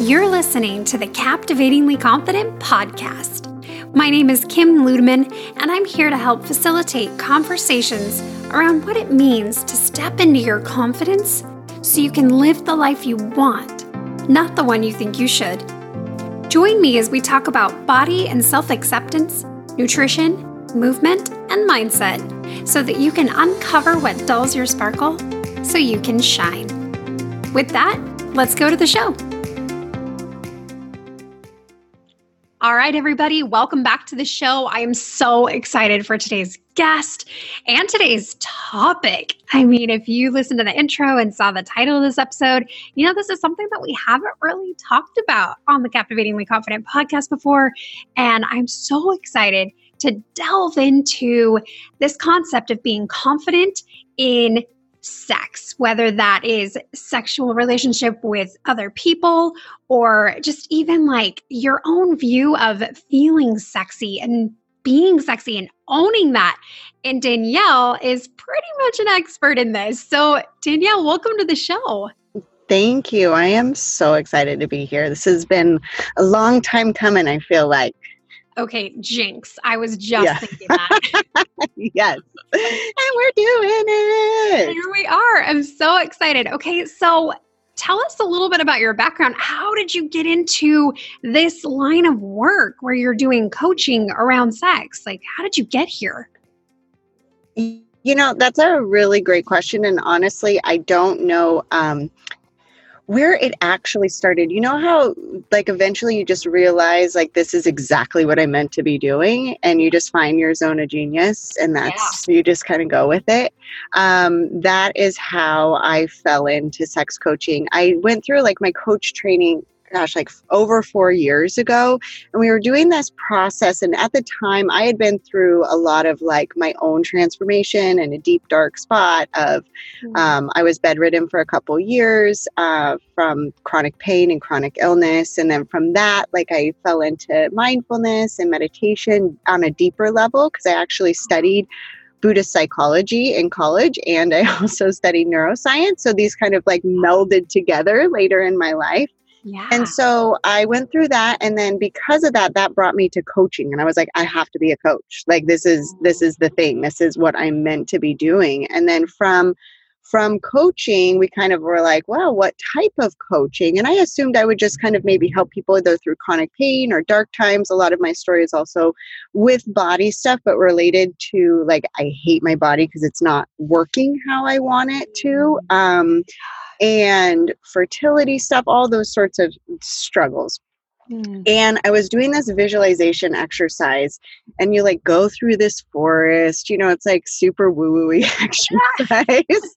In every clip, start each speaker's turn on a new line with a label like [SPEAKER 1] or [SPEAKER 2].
[SPEAKER 1] You're listening to the Captivatingly Confident podcast. My name is Kim Ludeman, and I'm here to help facilitate conversations around what it means to step into your confidence so you can live the life you want, not the one you think you should. Join me as we talk about body and self acceptance, nutrition, movement, and mindset so that you can uncover what dulls your sparkle so you can shine. With that, let's go to the show. All right, everybody, welcome back to the show. I am so excited for today's guest and today's topic. I mean, if you listened to the intro and saw the title of this episode, you know, this is something that we haven't really talked about on the Captivatingly Confident podcast before. And I'm so excited to delve into this concept of being confident in sex, whether that is sexual relationship with other people or just even like your own view of feeling sexy and being sexy and owning that. And Danielle is pretty much an expert in this. So, Danielle, welcome to the show.
[SPEAKER 2] Thank you. I am so excited to be here. This has been a long time coming, I feel like.
[SPEAKER 1] Okay, jinx. I was just yeah. thinking that.
[SPEAKER 2] yes. And we're doing it.
[SPEAKER 1] Here we are. I'm so excited. Okay, so tell us a little bit about your background. How did you get into this line of work where you're doing coaching around sex? Like, how did you get here?
[SPEAKER 2] You know, that's a really great question. And honestly, I don't know. Um, where it actually started. You know how, like, eventually you just realize, like, this is exactly what I meant to be doing, and you just find your zone of genius, and that's yeah. you just kind of go with it. Um, that is how I fell into sex coaching. I went through like my coach training gosh, like over four years ago. And we were doing this process. And at the time, I had been through a lot of like my own transformation and a deep, dark spot of mm-hmm. um, I was bedridden for a couple years uh, from chronic pain and chronic illness. And then from that, like I fell into mindfulness and meditation on a deeper level because I actually studied. Buddhist psychology in college and I also studied neuroscience. So these kind of like melded together later in my life.
[SPEAKER 1] Yeah.
[SPEAKER 2] And so I went through that and then because of that that brought me to coaching and I was like I have to be a coach. Like this is this is the thing. This is what I'm meant to be doing. And then from from coaching, we kind of were like, well, what type of coaching? And I assumed I would just kind of maybe help people either through chronic pain or dark times. A lot of my story is also with body stuff, but related to like, I hate my body because it's not working how I want it to. Um, and fertility stuff, all those sorts of struggles. Mm. And I was doing this visualization exercise, and you like go through this forest, you know, it's like super woo woo exercise.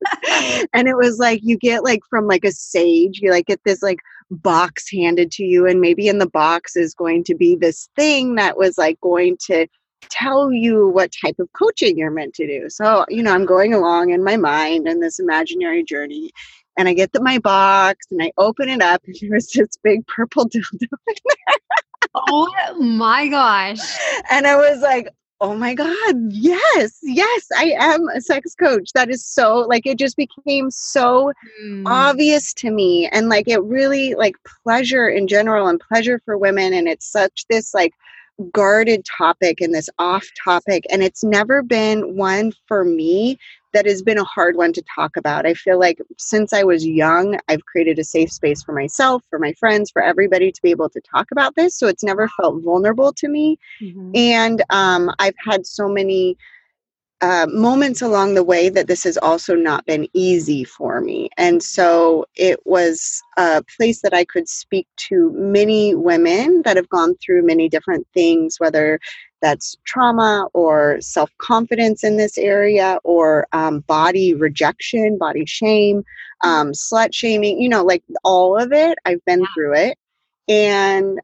[SPEAKER 2] and it was like you get like from like a sage, you like get this like box handed to you, and maybe in the box is going to be this thing that was like going to tell you what type of coaching you're meant to do. So, you know, I'm going along in my mind in this imaginary journey and I get to my box and I open it up and there's this big purple dildo in there.
[SPEAKER 1] oh my gosh.
[SPEAKER 2] And I was like, oh my God, yes, yes, I am a sex coach. That is so, like, it just became so mm. obvious to me. And like, it really, like, pleasure in general and pleasure for women. And it's such this, like, guarded topic and this off topic. And it's never been one for me that has been a hard one to talk about. I feel like since I was young, I've created a safe space for myself, for my friends, for everybody to be able to talk about this. So it's never felt vulnerable to me. Mm-hmm. And um, I've had so many uh, moments along the way that this has also not been easy for me. And so it was a place that I could speak to many women that have gone through many different things, whether that's trauma or self confidence in this area or um, body rejection, body shame, um, slut shaming, you know, like all of it. I've been yeah. through it. And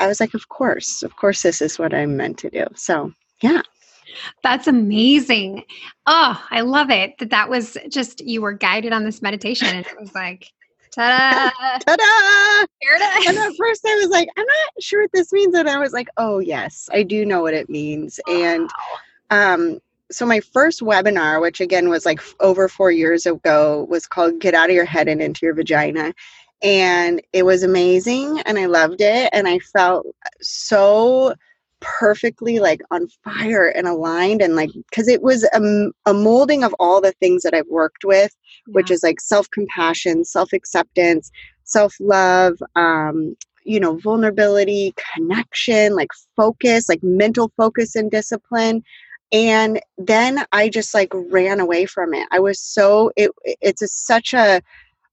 [SPEAKER 2] I was like, of course, of course, this is what I'm meant to do. So, yeah.
[SPEAKER 1] That's amazing. Oh, I love it that that was just you were guided on this meditation and it was like Ta-da!
[SPEAKER 2] Ta-da! Here it is. And at first I was like, I'm not sure what this means. And I was like, oh yes, I do know what it means. Wow. And um, so my first webinar, which again was like over four years ago, was called Get Out of Your Head and Into Your Vagina. and it was amazing and I loved it and I felt so perfectly like on fire and aligned and like because it was a, a, molding of all the things that I've worked with yeah. which is like self-compassion self-acceptance self-love um you know vulnerability connection like focus like mental focus and discipline. And then I just like ran away from it. I was so it it's a, such a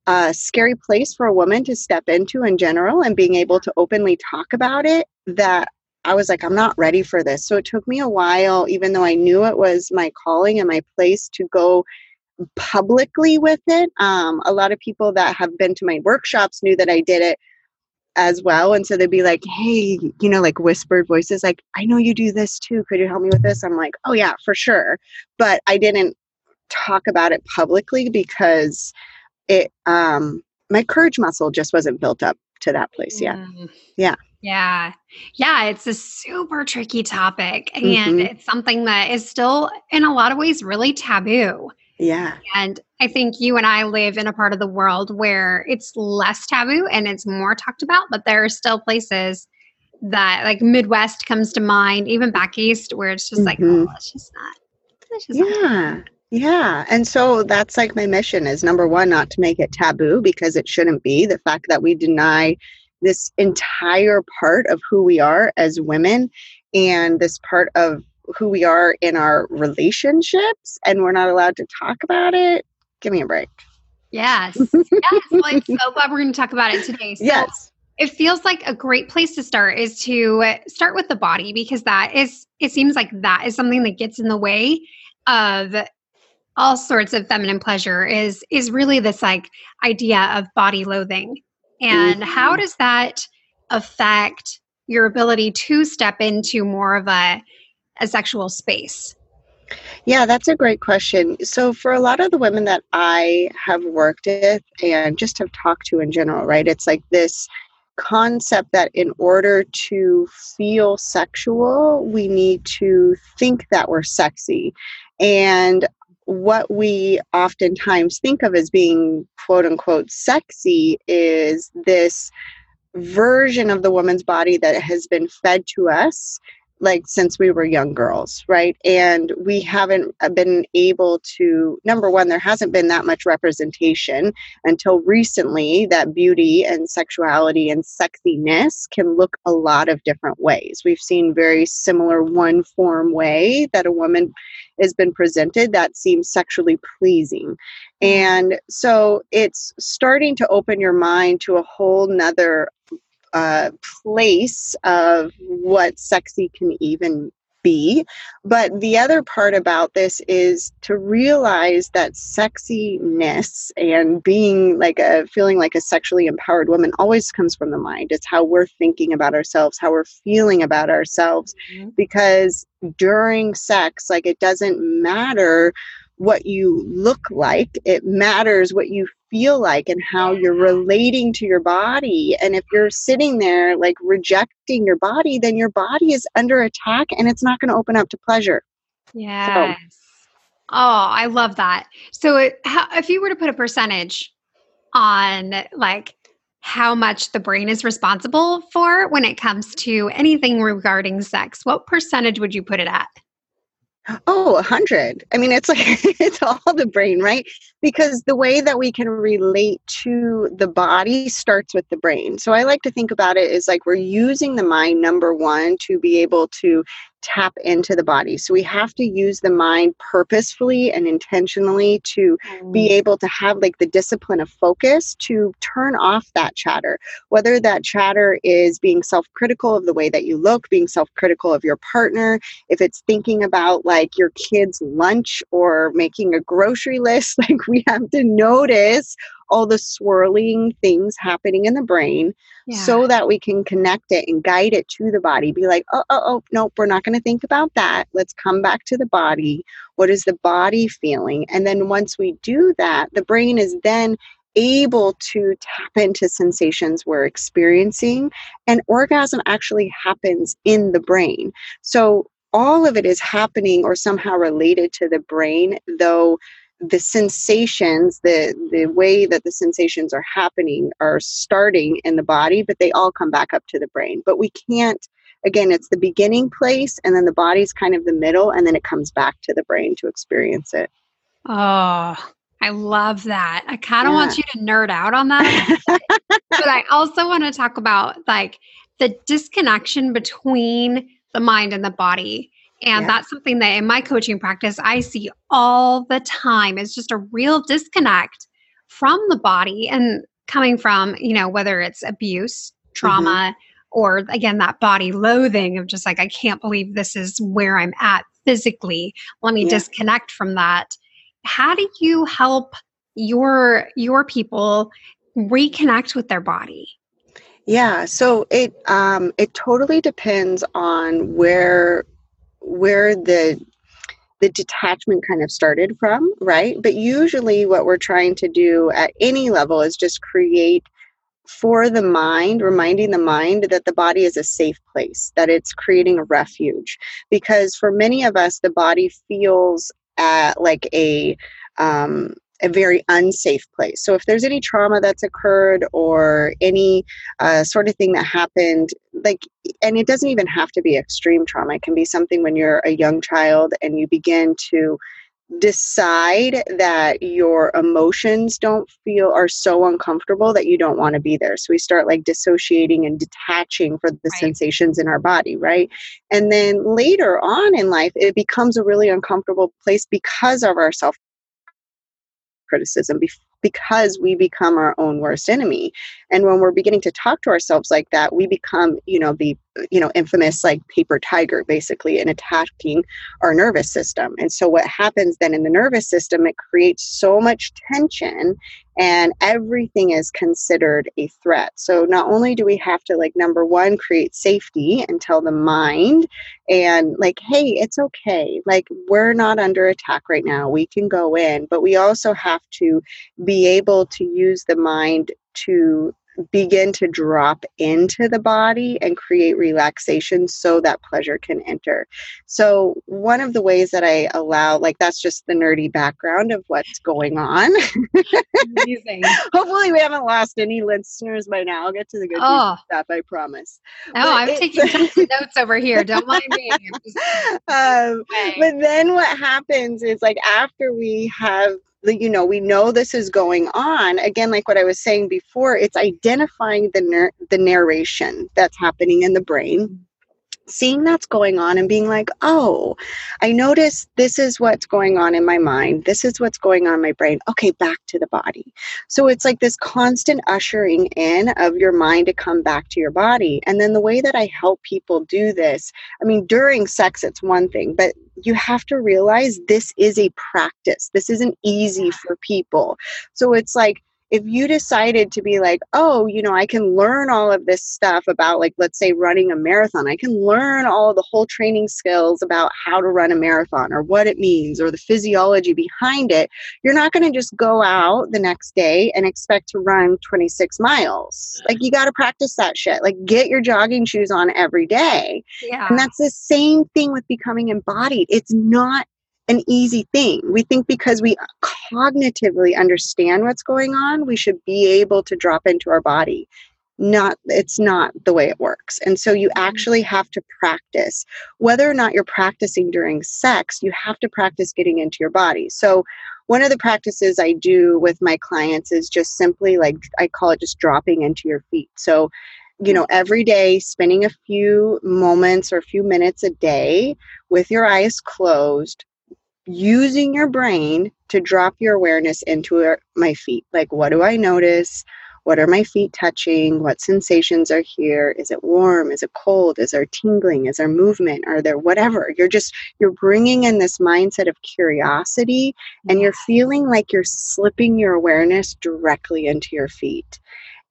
[SPEAKER 2] a scary place for a woman to step into in general and being able to openly talk about it that I was like, I'm not ready for this. So it took me a while, even though I knew it was my calling and my place to go publicly with it. Um, a lot of people that have been to my workshops knew that I did it as well. And so they'd be like, hey, you know, like whispered voices, like, I know you do this too. Could you help me with this? I'm like, oh, yeah, for sure. But I didn't talk about it publicly because it um my courage muscle just wasn't built up to that place yet. Mm. Yeah.
[SPEAKER 1] Yeah. Yeah. It's a super tricky topic. And mm-hmm. it's something that is still, in a lot of ways, really taboo.
[SPEAKER 2] Yeah.
[SPEAKER 1] And I think you and I live in a part of the world where it's less taboo and it's more talked about, but there are still places that, like Midwest comes to mind, even back east, where it's just mm-hmm. like, oh, it's just not.
[SPEAKER 2] It's just yeah. Not yeah. And so that's like my mission is number one, not to make it taboo because it shouldn't be. The fact that we deny this entire part of who we are as women and this part of who we are in our relationships and we're not allowed to talk about it. Give me a break.
[SPEAKER 1] Yes. Yes. well, I'm so glad we're going to talk about it today. So yes. It feels like a great place to start is to start with the body because that is, it seems like that is something that gets in the way of all sorts of feminine pleasure is is really this like idea of body loathing and how does that affect your ability to step into more of a a sexual space
[SPEAKER 2] yeah, that's a great question. So, for a lot of the women that I have worked with and just have talked to in general, right, it's like this concept that in order to feel sexual, we need to think that we're sexy. And what we oftentimes think of as being quote unquote sexy is this version of the woman's body that has been fed to us like since we were young girls, right? And we haven't uh, been able to, number one, there hasn't been that much representation until recently that beauty and sexuality and sexiness can look a lot of different ways. We've seen very similar one form way that a woman has been presented that seems sexually pleasing. And so it's starting to open your mind to a whole nother uh, place of what sexy can even be. But the other part about this is to realize that sexiness and being like a feeling like a sexually empowered woman always comes from the mind. It's how we're thinking about ourselves, how we're feeling about ourselves. Mm-hmm. Because during sex, like it doesn't matter what you look like, it matters what you feel like and how you're relating to your body. And if you're sitting there like rejecting your body, then your body is under attack and it's not going to open up to pleasure.
[SPEAKER 1] Yes. So. Oh, I love that. So, it, how, if you were to put a percentage on like how much the brain is responsible for when it comes to anything regarding sex, what percentage would you put it at?
[SPEAKER 2] Oh, a hundred. I mean, it's like it's all the brain, right? Because the way that we can relate to the body starts with the brain. So I like to think about it as like we're using the mind, number one, to be able to tap into the body. So we have to use the mind purposefully and intentionally to be mm. able to have like the discipline of focus to turn off that chatter. Whether that chatter is being self critical of the way that you look, being self critical of your partner, if it's thinking about like your kid's lunch or making a grocery list, like we have to notice all the swirling things happening in the brain yeah. so that we can connect it and guide it to the body. Be like, oh, oh, oh, nope, we're not going to think about that. Let's come back to the body. What is the body feeling? And then once we do that, the brain is then able to tap into sensations we're experiencing. And orgasm actually happens in the brain. So all of it is happening or somehow related to the brain, though the sensations the the way that the sensations are happening are starting in the body but they all come back up to the brain but we can't again it's the beginning place and then the body's kind of the middle and then it comes back to the brain to experience it
[SPEAKER 1] oh I love that. I kind of yeah. want you to nerd out on that. but I also want to talk about like the disconnection between the mind and the body. And yeah. that's something that in my coaching practice I see all the time. It's just a real disconnect from the body and coming from, you know, whether it's abuse, trauma, mm-hmm. or again, that body loathing of just like, I can't believe this is where I'm at physically. Let me yeah. disconnect from that how do you help your your people reconnect with their body?
[SPEAKER 2] Yeah, so it um, it totally depends on where where the the detachment kind of started from, right? But usually, what we're trying to do at any level is just create for the mind, reminding the mind that the body is a safe place, that it's creating a refuge. Because for many of us, the body feels at like a um, a very unsafe place. So if there's any trauma that's occurred or any uh, sort of thing that happened, like, and it doesn't even have to be extreme trauma. It can be something when you're a young child and you begin to decide that your emotions don't feel are so uncomfortable that you don't want to be there so we start like dissociating and detaching for the right. sensations in our body right and then later on in life it becomes a really uncomfortable place because of our self criticism because we become our own worst enemy. And when we're beginning to talk to ourselves like that we become you know the you know infamous like paper tiger basically in attacking our nervous system. And so what happens then in the nervous system it creates so much tension and everything is considered a threat. So not only do we have to like number one create safety and tell the mind and like hey it's okay. Like we're not under attack right now. We can go in. But we also have to be able to use the mind to begin to drop into the body and create relaxation so that pleasure can enter. So, one of the ways that I allow, like, that's just the nerdy background of what's going on. Amazing. Hopefully, we haven't lost any listeners by now. I'll get to the good oh. stuff, I promise.
[SPEAKER 1] Oh, but I'm taking notes over here. Don't mind me.
[SPEAKER 2] um, but then what happens is, like, after we have you know we know this is going on again like what i was saying before it's identifying the nar- the narration that's happening in the brain seeing that's going on and being like, oh, I notice this is what's going on in my mind. This is what's going on in my brain. Okay, back to the body. So it's like this constant ushering in of your mind to come back to your body. And then the way that I help people do this, I mean, during sex, it's one thing, but you have to realize this is a practice. This isn't easy for people. So it's like, if you decided to be like, oh, you know, I can learn all of this stuff about, like, let's say running a marathon, I can learn all the whole training skills about how to run a marathon or what it means or the physiology behind it, you're not going to just go out the next day and expect to run 26 miles. Like, you got to practice that shit. Like, get your jogging shoes on every day. Yeah. And that's the same thing with becoming embodied. It's not an easy thing. We think because we cognitively understand what's going on, we should be able to drop into our body. Not, it's not the way it works. And so you mm-hmm. actually have to practice. Whether or not you're practicing during sex, you have to practice getting into your body. So, one of the practices I do with my clients is just simply like I call it just dropping into your feet. So, you know, every day, spending a few moments or a few minutes a day with your eyes closed, using your brain to drop your awareness into uh, my feet. Like, what do I notice? What are my feet touching? What sensations are here? Is it warm? Is it cold? Is there tingling? Is there movement? Are there whatever? You're just, you're bringing in this mindset of curiosity and you're feeling like you're slipping your awareness directly into your feet.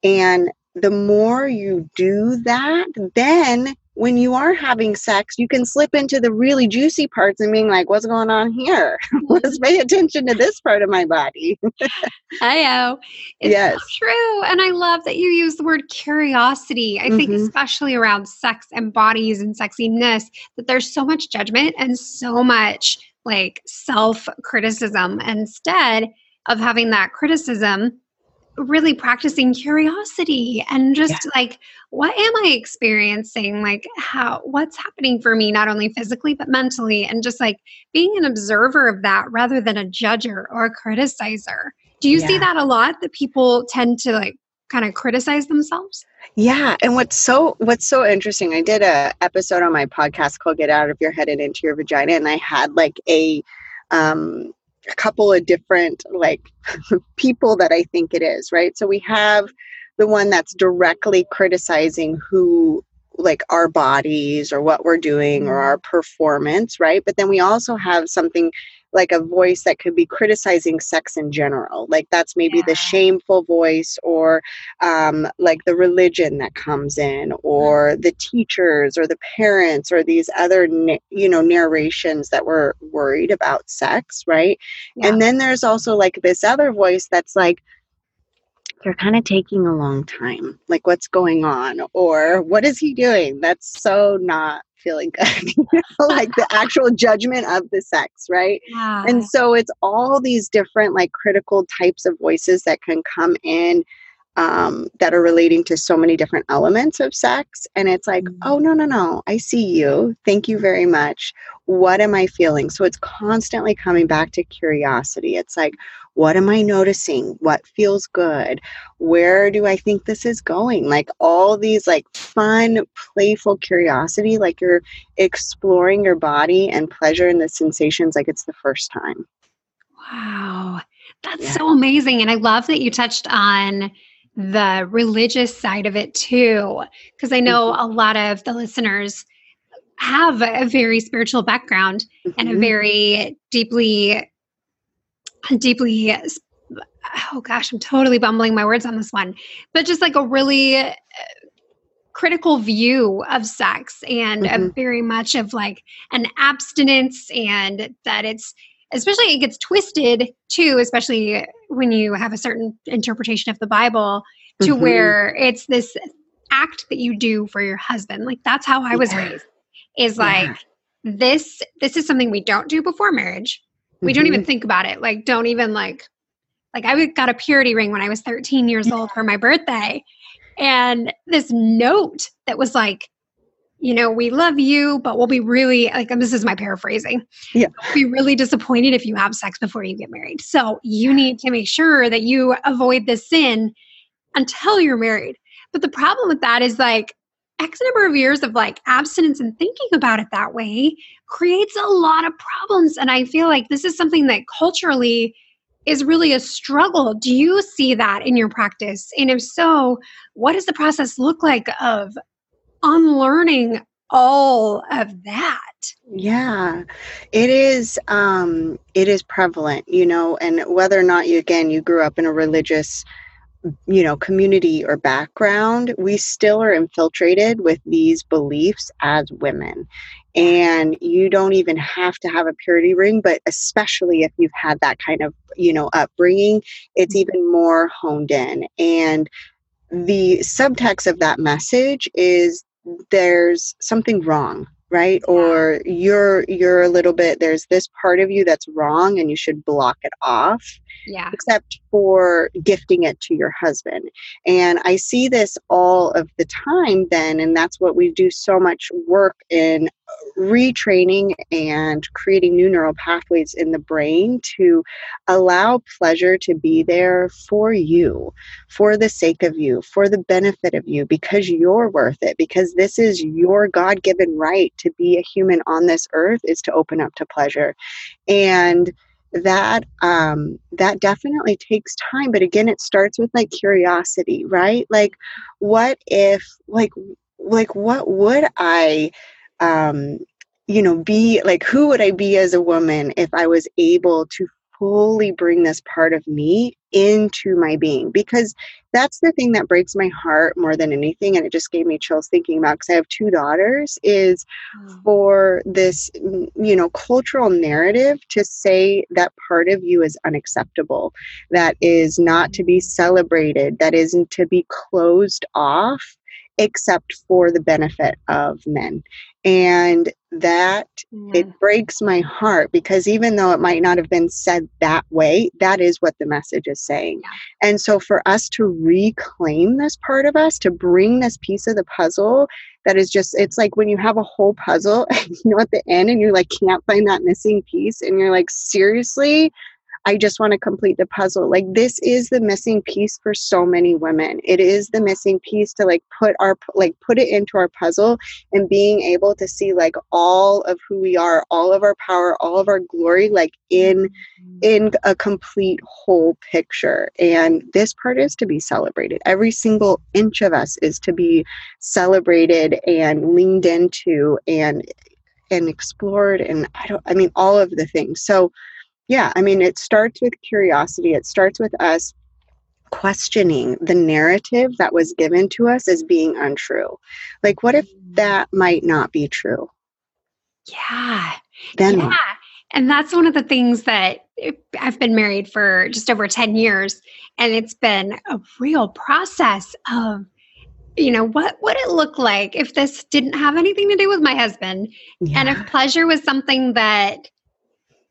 [SPEAKER 2] And the more you do that, then when you are having sex, you can slip into the really juicy parts and being like, what's going on here? Let's pay attention to this part of my body.
[SPEAKER 1] I know. It's yes. True. And I love that you use the word curiosity. I mm-hmm. think, especially around sex and bodies and sexiness, that there's so much judgment and so much like self criticism instead of having that criticism really practicing curiosity and just yeah. like what am i experiencing like how what's happening for me not only physically but mentally and just like being an observer of that rather than a judger or a criticizer do you yeah. see that a lot that people tend to like kind of criticize themselves
[SPEAKER 2] yeah and what's so what's so interesting i did a episode on my podcast called get out of your head and into your vagina and i had like a um a couple of different like people that I think it is, right? So we have the one that's directly criticizing who like our bodies or what we're doing or mm-hmm. our performance, right? But then we also have something like a voice that could be criticizing sex in general like that's maybe yeah. the shameful voice or um, like the religion that comes in or mm-hmm. the teachers or the parents or these other you know narrations that we're worried about sex right yeah. and then there's also like this other voice that's like they're kind of taking a long time. Like, what's going on? Or what is he doing? That's so not feeling good. like the actual judgment of the sex, right? Yeah. And so it's all these different, like, critical types of voices that can come in um, that are relating to so many different elements of sex. And it's like, mm-hmm. oh, no, no, no, I see you. Thank you very much. What am I feeling? So it's constantly coming back to curiosity. It's like, what am I noticing? What feels good? Where do I think this is going? Like all these like fun, playful curiosity, like you're exploring your body and pleasure and the sensations like it's the first time.
[SPEAKER 1] Wow. That's yeah. so amazing. And I love that you touched on the religious side of it too, because I know mm-hmm. a lot of the listeners have a very spiritual background mm-hmm. and a mm-hmm. very deeply deeply oh gosh i'm totally bumbling my words on this one but just like a really uh, critical view of sex and mm-hmm. very much of like an abstinence and that it's especially it gets twisted too especially when you have a certain interpretation of the bible to mm-hmm. where it's this act that you do for your husband like that's how i was yeah. raised is like yeah. this this is something we don't do before marriage we mm-hmm. don't even mm-hmm. think about it. Like, don't even like, like I got a purity ring when I was 13 years old for my birthday. And this note that was like, you know, we love you, but we'll be really like this is my paraphrasing. Yeah. We'll be really disappointed if you have sex before you get married. So you need to make sure that you avoid this sin until you're married. But the problem with that is like X number of years of like abstinence and thinking about it that way creates a lot of problems. And I feel like this is something that culturally is really a struggle. Do you see that in your practice? And if so, what does the process look like of unlearning all of that?
[SPEAKER 2] Yeah. It is um it is prevalent, you know, and whether or not you again you grew up in a religious you know community or background we still are infiltrated with these beliefs as women and you don't even have to have a purity ring but especially if you've had that kind of you know upbringing it's even more honed in and the subtext of that message is there's something wrong right? Or you're you're a little bit there's this part of you that's wrong and you should block it off
[SPEAKER 1] yeah.
[SPEAKER 2] except for gifting it to your husband. And i see this all of the time then and that's what we do so much work in retraining and creating new neural pathways in the brain to allow pleasure to be there for you, for the sake of you, for the benefit of you, because you're worth it, because this is your God given right to be a human on this earth is to open up to pleasure. And that um that definitely takes time but again it starts with like curiosity right like what if like like what would i um, you know, be like, who would I be as a woman if I was able to fully bring this part of me into my being? Because that's the thing that breaks my heart more than anything. And it just gave me chills thinking about because I have two daughters, is mm. for this, you know, cultural narrative to say that part of you is unacceptable, that is not to be celebrated, that isn't to be closed off except for the benefit of men. And that
[SPEAKER 1] Mm.
[SPEAKER 2] it breaks my heart because even though it might not have been said that way, that is what the message is saying.
[SPEAKER 1] Yeah.
[SPEAKER 2] And so for us to reclaim this part of us, to bring this piece of the puzzle that is just, it's like when you have a whole puzzle, you know, at the end and you're like can't find that missing piece and you're like, seriously? I just want to complete the puzzle. Like this is the missing piece for so many women. It is the missing piece to like put our like put it into our puzzle and being able to see like all of who we are, all of our power, all of our glory like in mm-hmm. in a complete whole picture. And this part is to be celebrated. Every single inch of us is to be celebrated and leaned into and and explored and I don't I mean all of the things. So yeah, I mean, it starts with curiosity. It starts with us questioning the narrative that was given to us as being untrue. Like, what if that might not be true?
[SPEAKER 1] Yeah.
[SPEAKER 2] Then
[SPEAKER 1] yeah.
[SPEAKER 2] what?
[SPEAKER 1] And that's one of the things that eh, I've been married for just over 10 years. And it's been a real process of, you know, what would it look like if this didn't have anything to do with my husband? And if pleasure was something that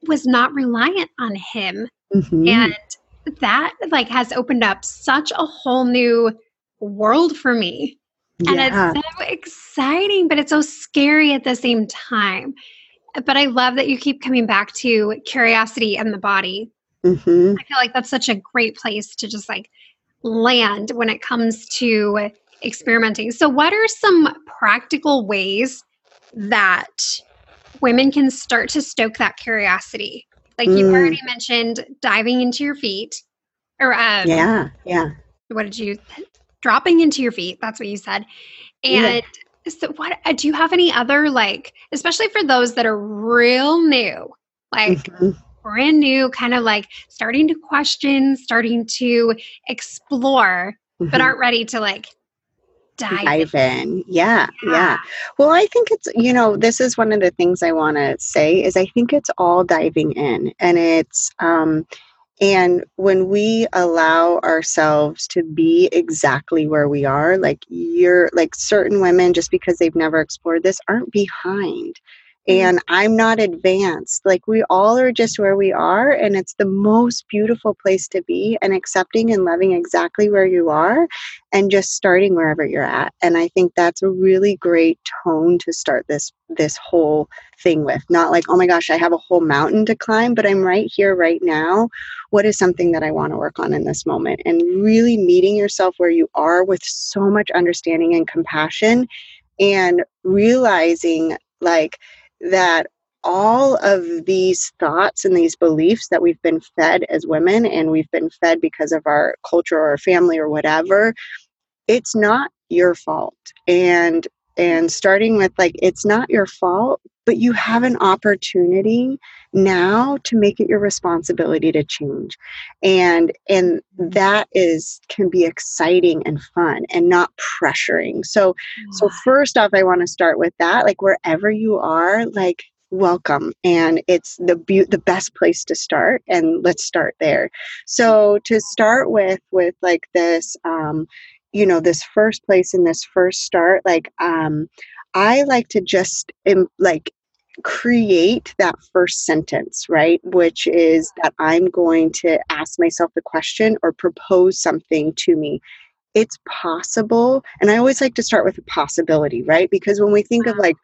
[SPEAKER 1] was not reliant on him.
[SPEAKER 2] Mhm.
[SPEAKER 1] And that like has opened up such a whole new world for me. And it's so exciting, but it's so scary at the same time. But I love that you keep coming back to curiosity and the body.
[SPEAKER 2] Mhm.
[SPEAKER 1] I feel like that's such a great place to just like land when it comes to experimenting. So, what are some practical ways that women can start to stoke that curiosity? Like you
[SPEAKER 2] Mm.
[SPEAKER 1] already mentioned, diving into your feet, or um,
[SPEAKER 2] Yeah. Yeah.
[SPEAKER 1] what did you dropping into your feet that's what you said
[SPEAKER 2] Yeah.
[SPEAKER 1] and so what uh, do you have any other like especially for those that are real new like
[SPEAKER 2] Mhm.
[SPEAKER 1] brand new kind of like starting to question starting to explore but
[SPEAKER 2] Mhm.
[SPEAKER 1] aren't ready to like dive,
[SPEAKER 2] dive in. Yeah,
[SPEAKER 1] Yeah.
[SPEAKER 2] yeah. Well, I think it's, you know, this is one of the things I want to say is I think it's all diving in and it's um and when we allow ourselves to be exactly where we are, like you're like certain women just because they've never explored this aren't behind. Mm-hmm. And I'm not advanced. Like we all are just where we are and it's the most beautiful place to be and accepting and loving exactly where you are and just starting wherever you're at. And i think that's a really great tone to start this this whole thing with. Not like oh my gosh i have a whole mountain to climb but i'm right here right now. What is something that i want to work on in this moment? And really meeting yourself where you are with so much understanding and compassion and realizing like that all of these thoughts and these beliefs that we've been fed as women and we've been fed because of our culture or our family or whatever it's not your fault. And and starting with like it's not your fault but you have an opportunity now to make it your responsibility to change. And and that is can be exciting and fun and not pressuring. So so first off i want to start with that like wherever you are like welcome. And it's the be- the best place to start and let's start there. So to start with with like this um you know this first place in this first start like um i like to just um, like create that first sentence right? Which is that i'm going to ask myself the question or propose something to me. It's possible and i always like to start with a possibility right? Because when we think of uh-huh. like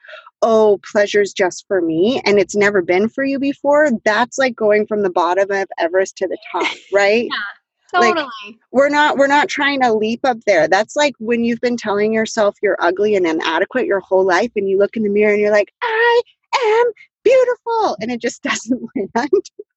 [SPEAKER 2] oh pleasure's just for me and it's never been for you before that's like going from the bottom of everest to the top right? Like,
[SPEAKER 1] totally.
[SPEAKER 2] we're not we're not trying to leap up there. That's like when you've been telling yourself you're ugly and inadequate your whole life and you look in the mirror and you're like i am beautiful and it just doesn't land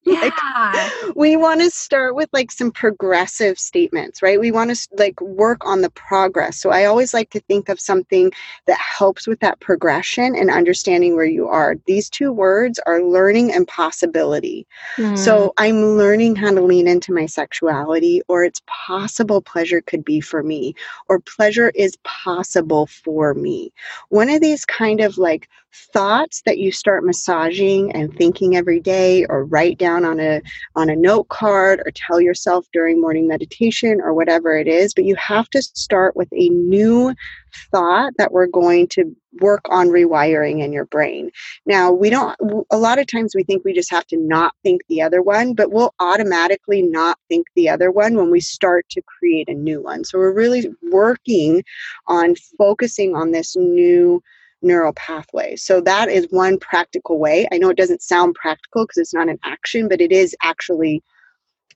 [SPEAKER 2] like,
[SPEAKER 1] yeah.
[SPEAKER 2] we want to start with like some progressive statements right? We want to like work on the progress. So i always like to think of something that helps with that progression and understanding where you are. These two words are learning and possibility.
[SPEAKER 1] Mm.
[SPEAKER 2] so I'm learning how to lean into my sexuality, or it's possible pleasure could be for me, or pleasure is possible for me. One of these kind of like thoughts that you start massaging and thinking every day, or write down down on a on a note card or tell yourself during morning meditation or whatever it is but you have to start with a new thought that we're going to work on rewiring in your brain. Now we don't a lot of times we think we just have to not think the other one but we'll automatically not think the other one when we start to create a new one. So we're really working on focusing on this new neural pathway. So that is one practical way. I know it doesn't sound practical because it's not an action, but it is actually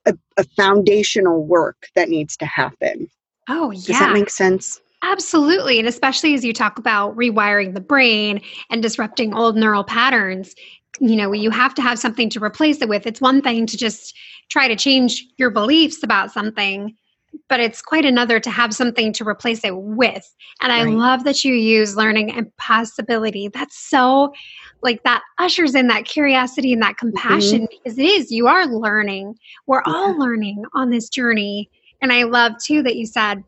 [SPEAKER 2] a, a, foundational work that needs to happen.
[SPEAKER 1] Oh, yeah.
[SPEAKER 2] Does that make sense?
[SPEAKER 1] Absolutely. And especially as you talk about rewiring the brain and disrupting old neural patterns, you know, you have to have something to replace it with. It's one thing to just try to change your beliefs about something but it's quite another to have something to replace it with. And I right. love that you use learning and possibility. That's so like that ushers in that curiosity and that compassion mm-hmm. because it is, you are learning. We're yeah. all learning on this journey. And I love too that you said,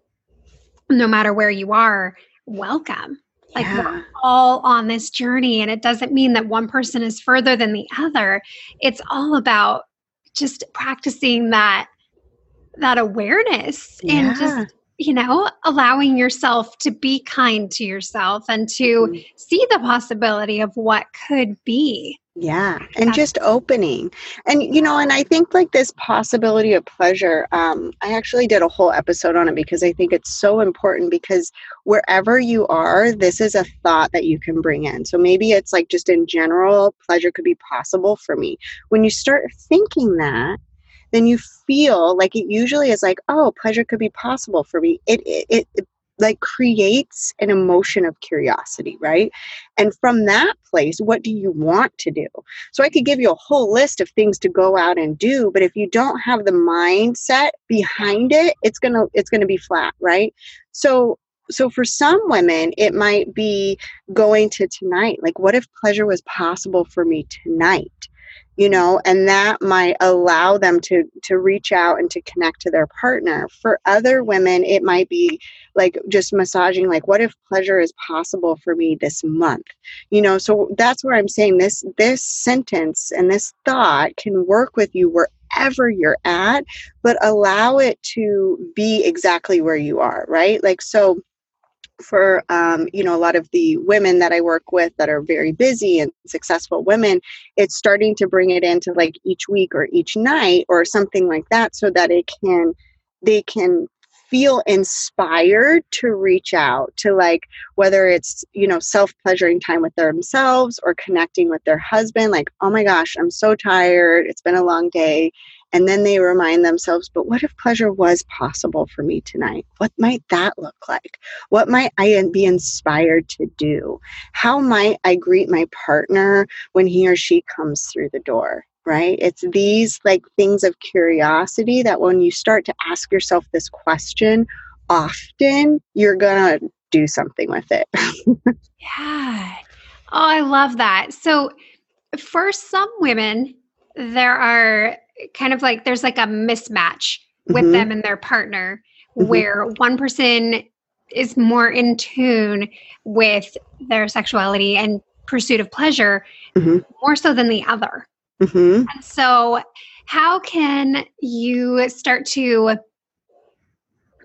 [SPEAKER 1] no matter where you are, welcome. Like yeah. we're all on this journey. And it doesn't mean that one person is further than the other. It's all about just practicing that that awareness yeah. and just you know allowing yourself to be kind to yourself and to mm-hmm. see the possibility of what could be
[SPEAKER 2] yeah and That's- just opening and you know and i think like this possibility of pleasure um, i actually did a whole episode on it because i think it's so important because wherever you are this is a thought that you can bring in so maybe it's like just in general pleasure could be possible for me when you start thinking that then you feel like it usually is like, oh, pleasure could be possible for me. It, it, it, like creates an emotion of curiosity, right? And from that place, what do you want to do? So I could give you a whole list of things to go out and do, but if you don't have the mindset behind it, it's going to it's going to be flat, right? So so for some women it might be going to tonight like what if pleasure was possible for me tonight you know and that might allow them to to reach out and to connect to their partner. For other women it might be like just massaging like what if pleasure is possible for me this month? You know so that's where i'm saying this this sentence and this thought can work with you wherever you're at but allow it to be exactly where you are right? Like so for um, you know a lot of the women that i work with that are very busy and successful women it's starting to bring it into like each week or each night or something like that so that it can they can feel inspired to reach out to like whether it's you know self pleasuring time with themselves or connecting with their husband like oh my gosh i'm so tired it's been a long day and then they remind themselves, but what if pleasure was possible for me tonight? What might that look like? What might I be inspired to do? How might I greet my partner when he or she comes through the door? Right? It's these like things of curiosity that when you start to ask yourself this question often, you're going to do something with it.
[SPEAKER 1] yeah. Oh, I love that. So, for some women, there are kind of like there's like a mismatch with mm-hmm. them and their partner mm-hmm. where one person is more in tune with their sexuality and pursuit of pleasure mm-hmm. more so than the other. Mm-hmm. And so, how can you start to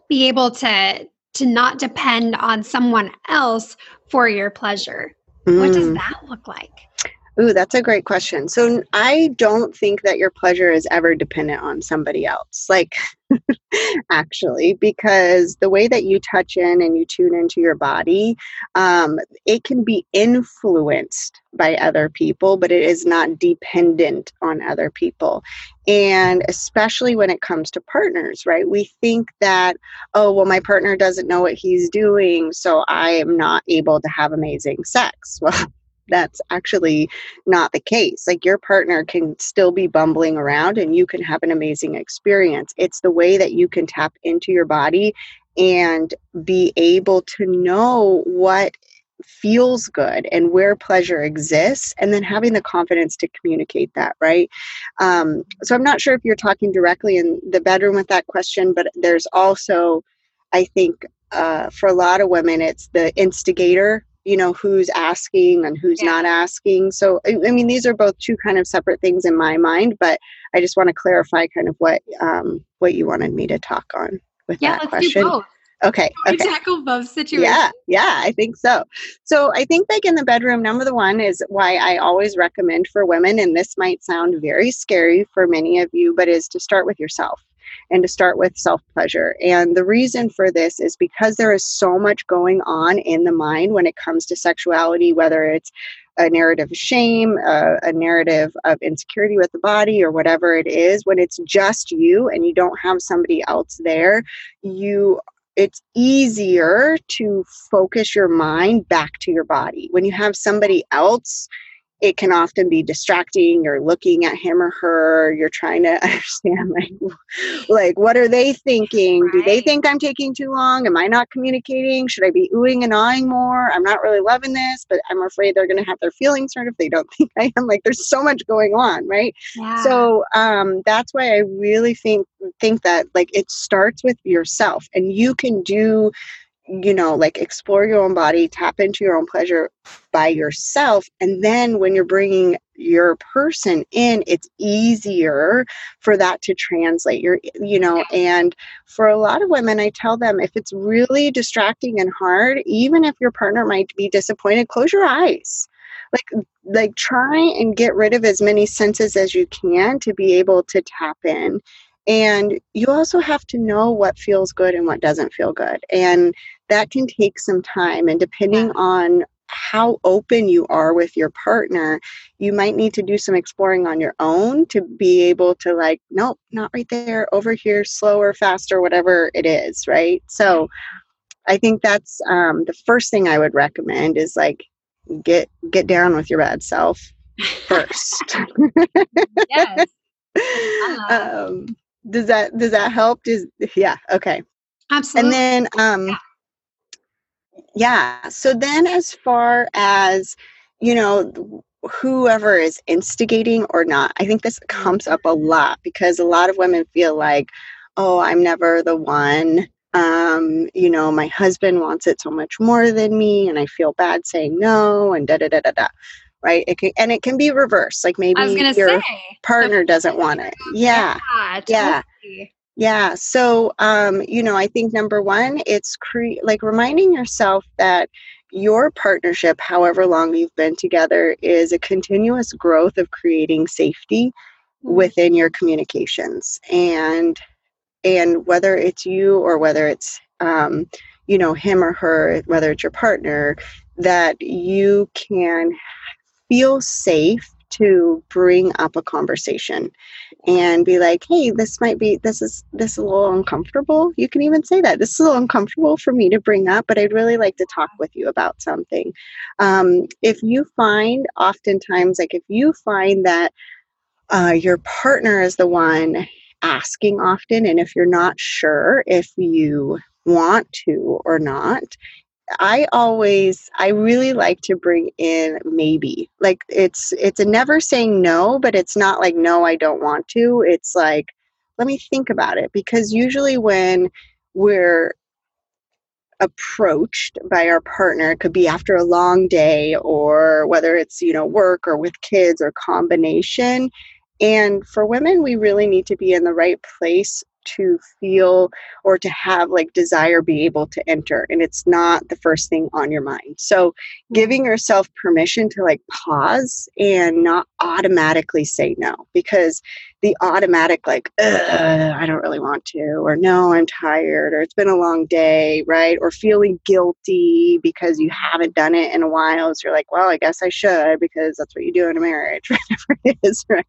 [SPEAKER 1] be able to to not depend on someone else for your pleasure? What does mm. that look like?
[SPEAKER 2] Ooh, that's a great question. So I don't think that your pleasure is ever dependent on somebody else. Like actually, because the way that you touch in and you tune into your body, um, it can be influenced by other people, but it is not dependent on other people. And especially when it comes to partners, right? We think that, oh, well, my partner doesn't know what he's doing, so I am not able to have amazing sex. Well, that's actually not the case. Like your partner can still be bumbling around and you can have an amazing experience. It's the way that you can tap into your body and be able to know what feels good and where pleasure exists and then having the confidence to communicate that right um, so i'm not sure if you're talking directly in the bedroom with that question but there's also i think uh, for a lot of women it's the instigator you know who's asking and who's yeah. not asking. So I, I, mean these are both two kind of separate things in my mind but i just want to clarify kind of what um what you wanted me to talk on with
[SPEAKER 1] yeah,
[SPEAKER 2] that question.
[SPEAKER 1] okay
[SPEAKER 2] okay.
[SPEAKER 1] tackle both situations?
[SPEAKER 2] Yeah yeah i think so. So i think like in the bedroom number one is why i always recommend for women and this might sound very scary for many of you but is to start with yourself and to start with self pleasure. And the reason for this is because there is so much going on in the mind when it comes to sexuality, whether it's a narrative of shame, uh, a narrative of insecurity with the body, or whatever it is, when it's just you and you don't have somebody else there, you it's easier to focus your mind back to your body. When you have somebody else it can often be distracting. You're looking at him or her. You're trying to understand like like what are they thinking? Right. do they think i'm taking too long? Am i not communicating? Should i be oohing and awing more? I'm not really loving this but i'm afraid they're going to have their feelings hurt if they don't think i am. Like there's so much going on right? Yeah. so um, that's why i really think think that like it starts with yourself and you can do you know, like explore your own body, tap into your own pleasure by yourself. And then when you're bringing your person in, it's easier for that to translate. You're, you know, and for a lot of women, I tell them if it's really distracting and hard, even if your partner might be disappointed, close your eyes. Like, like try and get rid of as many senses as you can to be able to tap in and you also have to know what feels good and what doesn't feel good. And that can take some time. And depending on how open you are with your partner, you might need to do some exploring on your own to be able to, like, nope, not right there, over here, slower, faster, whatever it is, right? So I think that's um, the first thing I would recommend is like get get down with your bad self first. yes. um, does that does that help? Does yeah okay.
[SPEAKER 1] Absolutely.
[SPEAKER 2] and then um yeah. yeah so then as far as you know whoever is instigating or not i think this comes up a lot because a lot of women feel like oh i'm never the one. Um, you know, my husband wants it so much more than me, and I feel bad saying no, and da da da da da right? It can, and it can be reversed. Like maybe your say, partner doesn't want it. Yeah. Yeah. Totally. yeah. Yeah. So, um, you know, I think number one, it's cre- like reminding yourself that your partnership, however long you've been together, is a continuous growth of creating safety mm-hmm. within your communications. And and whether it's you or whether it's um, you know him or her, whether it's your partner, that you can feel safe to bring up a conversation and be like hey this might be this is this is a little uncomfortable. You can even say that. This is a little uncomfortable for me to bring up but i'd really like to talk with you about something. Um, if you find oftentimes like if you find that uh, your partner is the one asking often and if you're not sure if you want to or not I always I really like to bring in maybe. Like it's it's a never saying no, but it's not like no I don't want to. It's like let me think about it because usually when we're approached by our partner it could be after a long day or whether it's you know work or with kids or combination and for women we really need to be in the right place to feel or to have like desire be able to enter and it's not the first thing on your mind. So giving mm-hmm. yourself permission to like pause and not automatically say no because the automatic like i don't really want to or no i'm tired or it's been a long day right? Or feeling guilty because you haven't done it in a while so you're like well i guess i should because that's what you do in a marriage whatever it is right?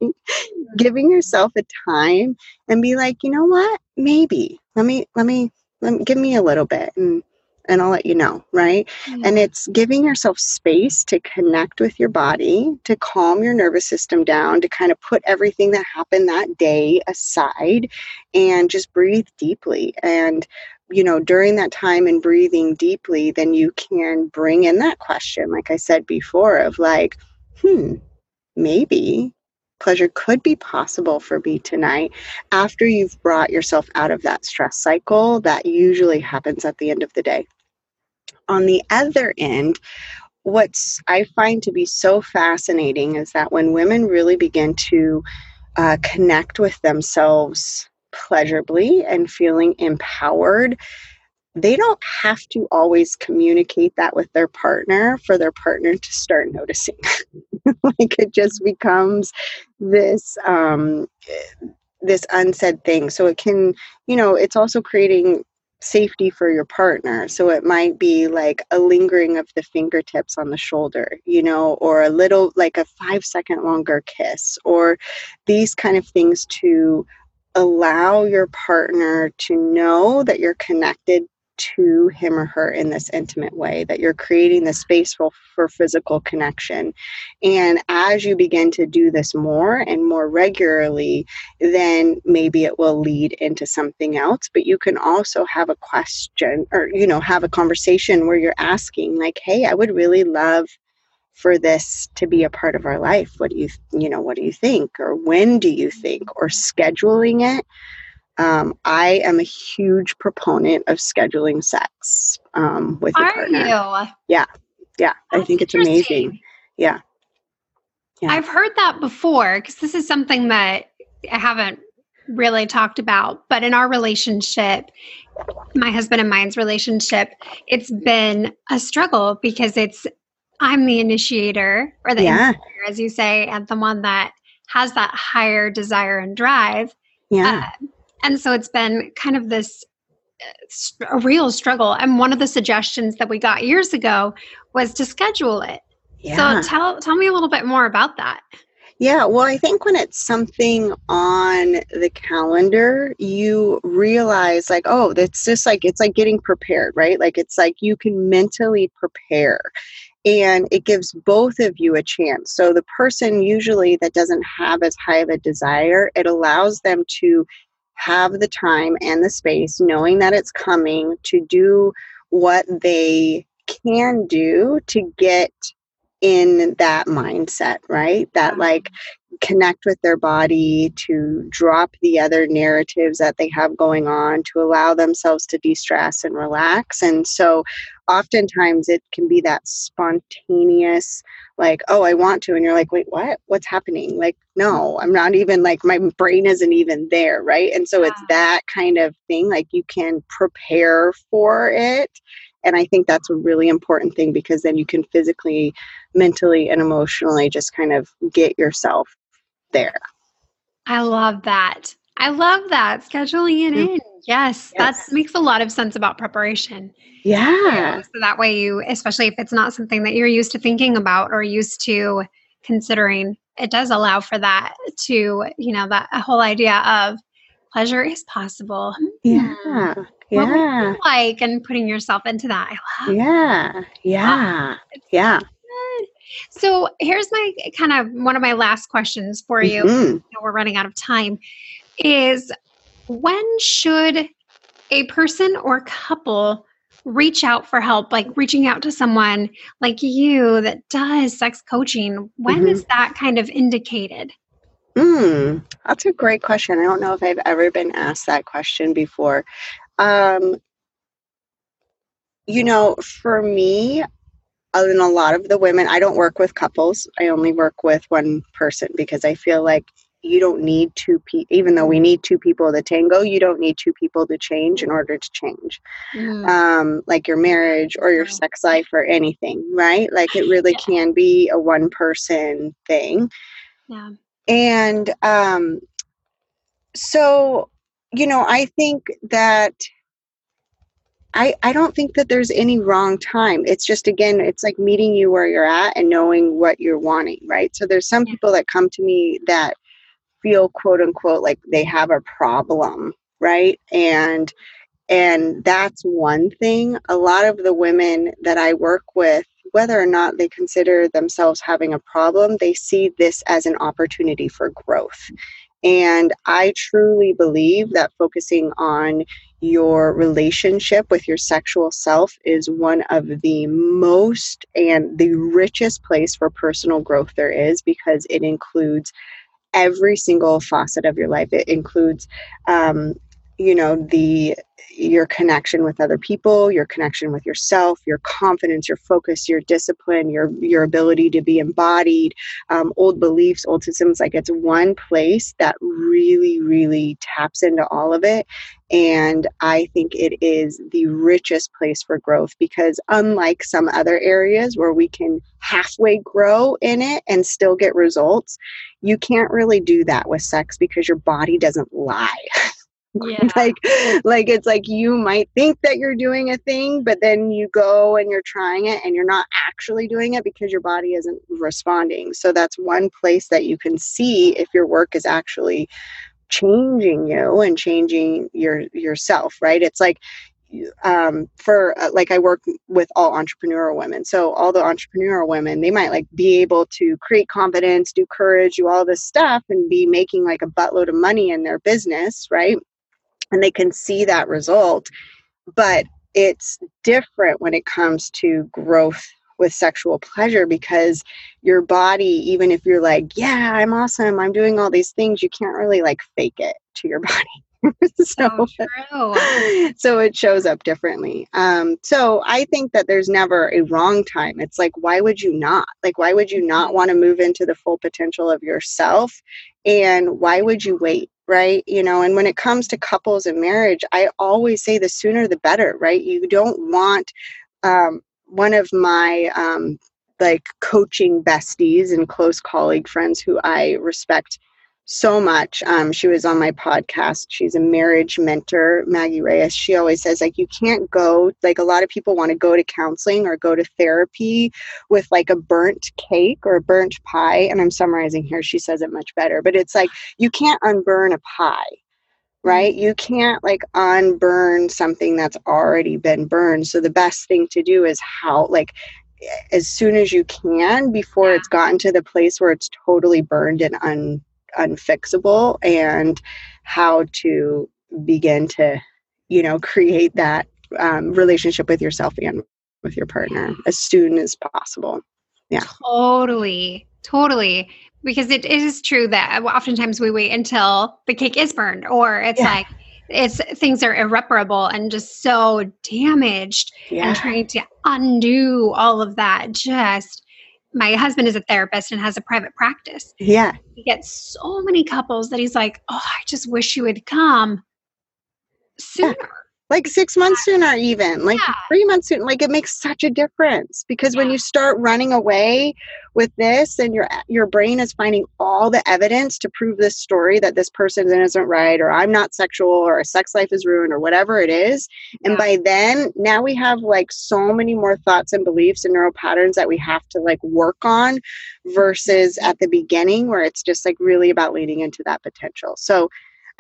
[SPEAKER 2] Giving yourself a time and be like you know what? Maybe. Let me let me let me give me a little bit and and I'll let you know, right? Mm-hmm. And it's giving yourself space to connect with your body, to calm your nervous system down, to kind of put everything that happened that day aside and just breathe deeply. And, you know, during that time and breathing deeply, then you can bring in that question, like I said before, of like, hmm, maybe pleasure could be possible for me tonight after you've brought yourself out of that stress cycle that usually happens at the end of the day. On the other end, what's I find to be so fascinating is that when women really begin to uh, connect with themselves pleasurably and feeling empowered, they don't have to always communicate that with their partner for their partner to start noticing. like it just becomes this um, this unsaid thing. So it can, you know, it's also creating safety for your partner. So it might be like a lingering of the fingertips on the shoulder, you know, or a little like a five second longer kiss, or these kind of things to allow your partner to know that you're connected to him or her in this intimate way, that you're creating the space for, for physical connection. And as you begin to do this more and more regularly, then maybe it will lead into something else. But you can also have a question or, you know, have a conversation where you're asking, like, hey, I would really love for this to be a part of our life what do you you know what do you think or when do you think or scheduling it um, I am a huge proponent of scheduling sex um, with your
[SPEAKER 1] Are
[SPEAKER 2] partner.
[SPEAKER 1] you?
[SPEAKER 2] Yeah, yeah.
[SPEAKER 1] That's
[SPEAKER 2] I think it's amazing. Yeah. Yeah.
[SPEAKER 1] I've heard that before because this is something that I haven't really talked about. But in our relationship, my husband and mine's relationship, it's been a struggle because it's I'm the initiator or the
[SPEAKER 2] Yeah.
[SPEAKER 1] initiator, as you say, and the one that has that higher desire and drive.
[SPEAKER 2] Yeah.
[SPEAKER 1] Uh, and so it's been kind of this uh, a real struggle. And one of the suggestions that we got years ago was to schedule it.
[SPEAKER 2] yeah.
[SPEAKER 1] So tell tell me a little bit more about that.
[SPEAKER 2] Yeah, well, I think when it's something on the calendar, you realize, like, oh, it's just like, it's like getting prepared, right? Like, it's like you can mentally prepare and it gives both of you a chance. So, the person usually that doesn't have as high of a desire, it allows them to have the time and the space, knowing that it's coming, to do what they can do to get in that mindset, right? That mm-hmm. like connect with their body, to drop the other narratives that they have going on, to allow themselves to de stress and relax. And so oftentimes it can be that spontaneous, like, oh, I want to. And you're like, wait, what? What's happening? Like, no, I'm not even like, my brain isn't even there, right? And so it's that kind of thing. Like, you can prepare for it. And I think that's a really important thing because then you can physically, mentally, and emotionally just kind of get yourself there.
[SPEAKER 1] I love that. I love that. Scheduling it
[SPEAKER 2] Mm.
[SPEAKER 1] in. Yes, that
[SPEAKER 2] Yes.
[SPEAKER 1] makes a lot of sense about preparation.
[SPEAKER 2] Yeah.
[SPEAKER 1] So that way you, especially if it's not something that you're used to thinking about or used to considering, it does allow for that to, you know, that whole idea of pleasure is possible. Hmm.
[SPEAKER 2] Yeah.
[SPEAKER 1] What would
[SPEAKER 2] Yeah.
[SPEAKER 1] you like and putting yourself into that. I love
[SPEAKER 2] Yeah. Yeah. Yeah.
[SPEAKER 1] it. So here's my kind of one of my last questions for you.
[SPEAKER 2] Mhm.
[SPEAKER 1] I know we're running out of time. Is when should a person or couple reach out for help? Like reaching out to someone like you that does sex coaching. When is that kind of indicated?
[SPEAKER 2] Mm, that's a great question. I don't know if I've ever been asked that question before. Um, you know, for me, other than a lot of the women, I don't work with couples. I only work with one person because I feel like you don't need two people, even though we need two people to tango, you don't need two people to change in order to change.
[SPEAKER 1] Mm,
[SPEAKER 2] Um, like your marriage or your sex life or anything, right? Like it really
[SPEAKER 1] Yeah.
[SPEAKER 2] can be a one person thing.
[SPEAKER 1] yeah.
[SPEAKER 2] And um, so, you know, I think that I, I don't think that there's any wrong time. It's just, again, it's like meeting you where you're at and knowing what you're wanting, right? So there's some
[SPEAKER 1] Yeah.
[SPEAKER 2] people that come to me that feel quote unquote like they have a problem, right? And and that's one thing. A lot of the women that I work with, whether or not they consider themselves having a problem, they see this as an opportunity for growth. And I truly believe that focusing on your relationship with your sexual self is one of the most and the richest place for personal growth there is because it includes every single facet of your life. It includes um, you know the your connection with other people, your connection with yourself, your confidence, your focus, your discipline, your your ability to be embodied, um, old beliefs, old systems. Like it's one place that really, really taps into all of it. And I think it is the richest place for growth because, unlike some other areas where we can halfway grow in it and still get results, you can't really do that with sex because your body doesn't lie. Yeah. like like it's like you might think that you're doing a thing but then you go and you're trying it and you're not actually doing it because your body isn't responding so that's one place that you can see if your work is actually changing you and changing your yourself right it's like um, for uh, like I work with all entrepreneurial women. So all the entrepreneurial women, they might like be able to create confidence, do courage, do all this stuff, and be making like a buttload of money in their business, right? and they can see that result. But it's different when it comes to growth with sexual pleasure because your body, even if you're like, yeah, I'm awesome, I'm doing all these things, you can't really like fake it to your body. so, so, so, it shows up differently. Um, so I think that there's never a wrong time. It's like, why would you not? Like, why would you not want to move into the full potential of yourself? And why would you wait? right you know and when it comes to couples and marriage i always say the sooner the better right you don't want um, one of my um, like coaching besties and close colleague friends who i respect so much. Um, she was on my podcast. She's a marriage mentor, Maggie Reyes. She always says, like, you can't go, like, a lot of people want to go to counseling or go to therapy with like a burnt cake or a burnt pie. And I'm summarizing here. She says it much better, but it's like, you can't unburn a pie right? You can't like unburn something that's already been burned. So the best thing to do is how like as soon as you can before it's gotten to the place where it's totally burned and un unfixable and how to begin to you know create that um, relationship with yourself and with your partner as soon as possible. Yeah.
[SPEAKER 1] Totally totally because it is true that uh, oftentimes we wait until the cake is burned or it's yeah. like it's things are irreparable and just so damaged yeah. and trying to undo all of that just my husband is a therapist and has a private practice.
[SPEAKER 2] Yeah.
[SPEAKER 1] He gets so many couples that he's like, oh, I just wish you would come sooner. Yeah
[SPEAKER 2] like six months sooner even like yeah. three months sooner like it makes such a difference because yeah. when you start running away with this and your your brain is finding all the evidence to prove this story that this person isn't right or i'm not sexual or a sex life is ruined or whatever it is yeah. and by then now we have like so many more thoughts and beliefs and neural patterns that we have to like work on versus at the beginning where it's just like really about leaning into that potential so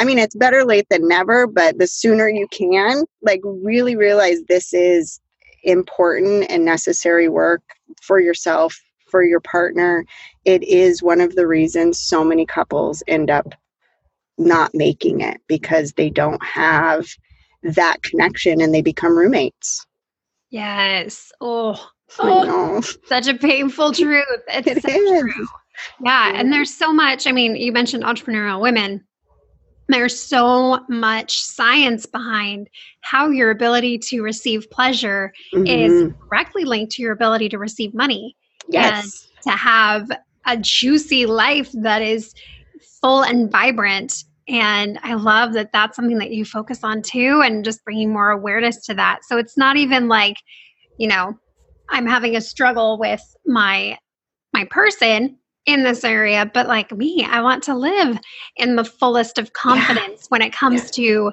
[SPEAKER 2] I mean, it's better late than never, but the sooner you can, like, really realize this is important and necessary work for yourself, for your partner. It is one of the reasons so many couples end up not making it because they don't have that connection and they become roommates.
[SPEAKER 1] Yes. Oh, oh such a painful truth. It's it so is. true. Yeah. And there's so much. I mean, you mentioned entrepreneurial women there's so much science behind how your ability to receive pleasure mm-hmm. is directly linked to your ability to receive money
[SPEAKER 2] yes.
[SPEAKER 1] to have a juicy life that is full and vibrant and i love that that's something that you focus on too and just bringing more awareness to that so it's not even like you know i'm having a struggle with my my person in this area, but like me, I want to live in the fullest of confidence yeah. when it comes yeah. to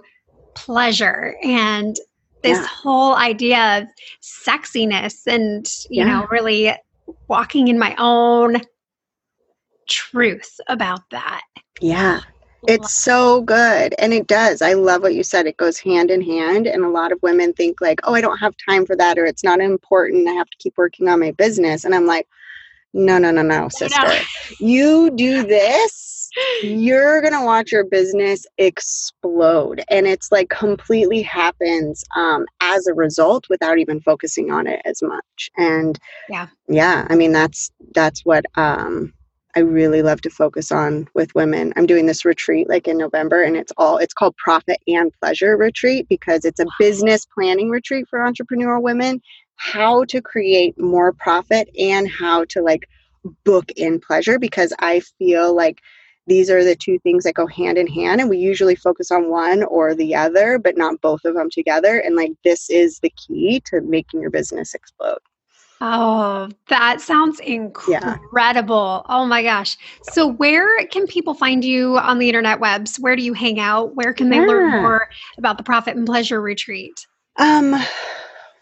[SPEAKER 1] pleasure and this yeah. whole idea of sexiness and, you know, really walking in my own truth about that.
[SPEAKER 2] Yeah. It's so good. And it does. I love what you said. It goes hand in hand. And a lot of women think, like, oh, I don't have time for that, or it's not important. I have to keep working on my business. And I'm like, no, no, no, no, sister. No. You do this, you're going to watch your business explode. And it's like completely happens um, as a result without even focusing on it as much. And
[SPEAKER 1] yeah,
[SPEAKER 2] yeah, I mean, that's, that's what, um, I really love to focus on with women. I'm doing this retreat like in November and it's all it's called Profit and Pleasure Retreat because it's a business planning retreat for entrepreneurial women, how to create more profit and how to like book in pleasure because I feel like these are the two things that go hand in hand and we usually focus on one or the other but not both of them together and like this is the key to making your business explode
[SPEAKER 1] Oh, that sounds incredible. Yeah. Oh my gosh. So, where can people find you on the internet webs? Where do you hang out? Where can yeah. they learn more about the Profit and Pleasure Retreat?
[SPEAKER 2] Um,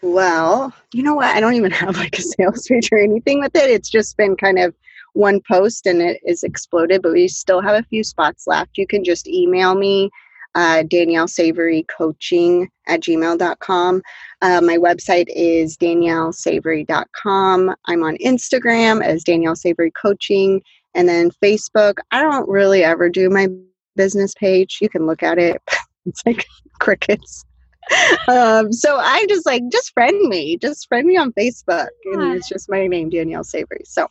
[SPEAKER 2] well, you know what? I don't even have like a sales page or anything with it. It's just been kind of one post and it is exploded, but we still have a few spots left. You can just email me uh, Danielle Savory Coaching at gmail.com. Uh, my website is daniellesavory.com. I'm on Instagram as Danielle Savory Coaching. And then Facebook, I don't really ever do my business page. You can look at it, it's like crickets. Um, so I just like, just friend me, just friend me on Facebook. And it's just my name, Danielle Savory. So, oh,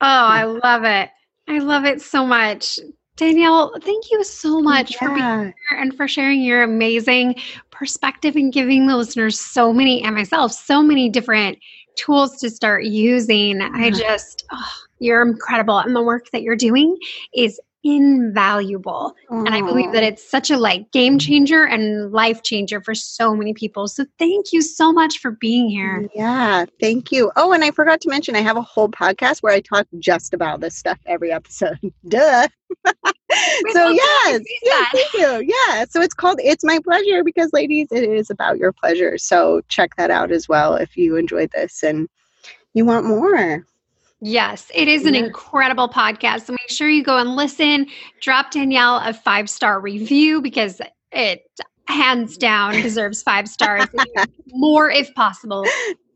[SPEAKER 1] I love it. I love it so much. Danielle, thank you so much yeah. for being here and for sharing your amazing perspective and giving the listeners so many and myself so many different tools to start using. I just, oh, you're incredible. And the work that you're doing is invaluable. Aww. And I believe that it's such a like game changer and life changer for so many people. So thank you so much for being here.
[SPEAKER 2] Yeah, thank you. Oh, and I forgot to mention I have a whole podcast where I talk just about this stuff every episode. Duh. so yes, yes, thank you. Yeah. So it's called It's My Pleasure because ladies, it is about your pleasure. So check that out as well if you enjoyed this and you want more.
[SPEAKER 1] Yes, it is an incredible podcast. So make sure you go and listen. Drop Danielle a five star review because it hands down deserves five stars, more if possible.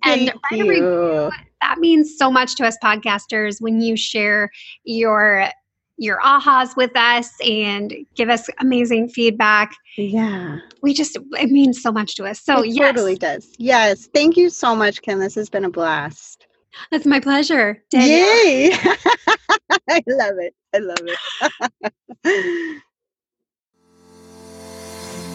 [SPEAKER 1] And review, that means so much to us podcasters when you share your your ahas with us and give us amazing feedback.
[SPEAKER 2] Yeah.
[SPEAKER 1] We just it means so much to us. So
[SPEAKER 2] it yes. totally does. Yes. Thank you so much, Kim. This has been a blast.
[SPEAKER 1] That's my pleasure.
[SPEAKER 2] Danielle. Yay! I love it. I love it.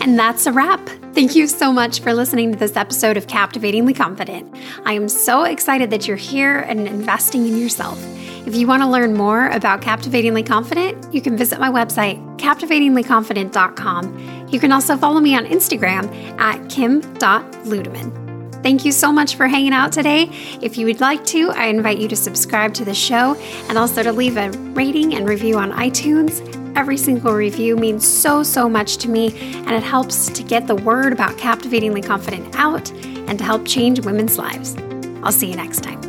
[SPEAKER 1] And that's a wrap. Thank you so much for listening to this episode of Captivatingly Confident. I am so excited that you're here and investing in yourself. If you want to learn more about Captivatingly Confident, you can visit my website, captivatinglyconfident.com. You can also follow me on Instagram at kim.ludeman. Thank you so much for hanging out today. If you would like to, I invite you to subscribe to the show and also to leave a rating and review on iTunes. Every single review means so, so much to me, and it helps to get the word about Captivatingly Confident out and to help change women's lives. I'll see you next time.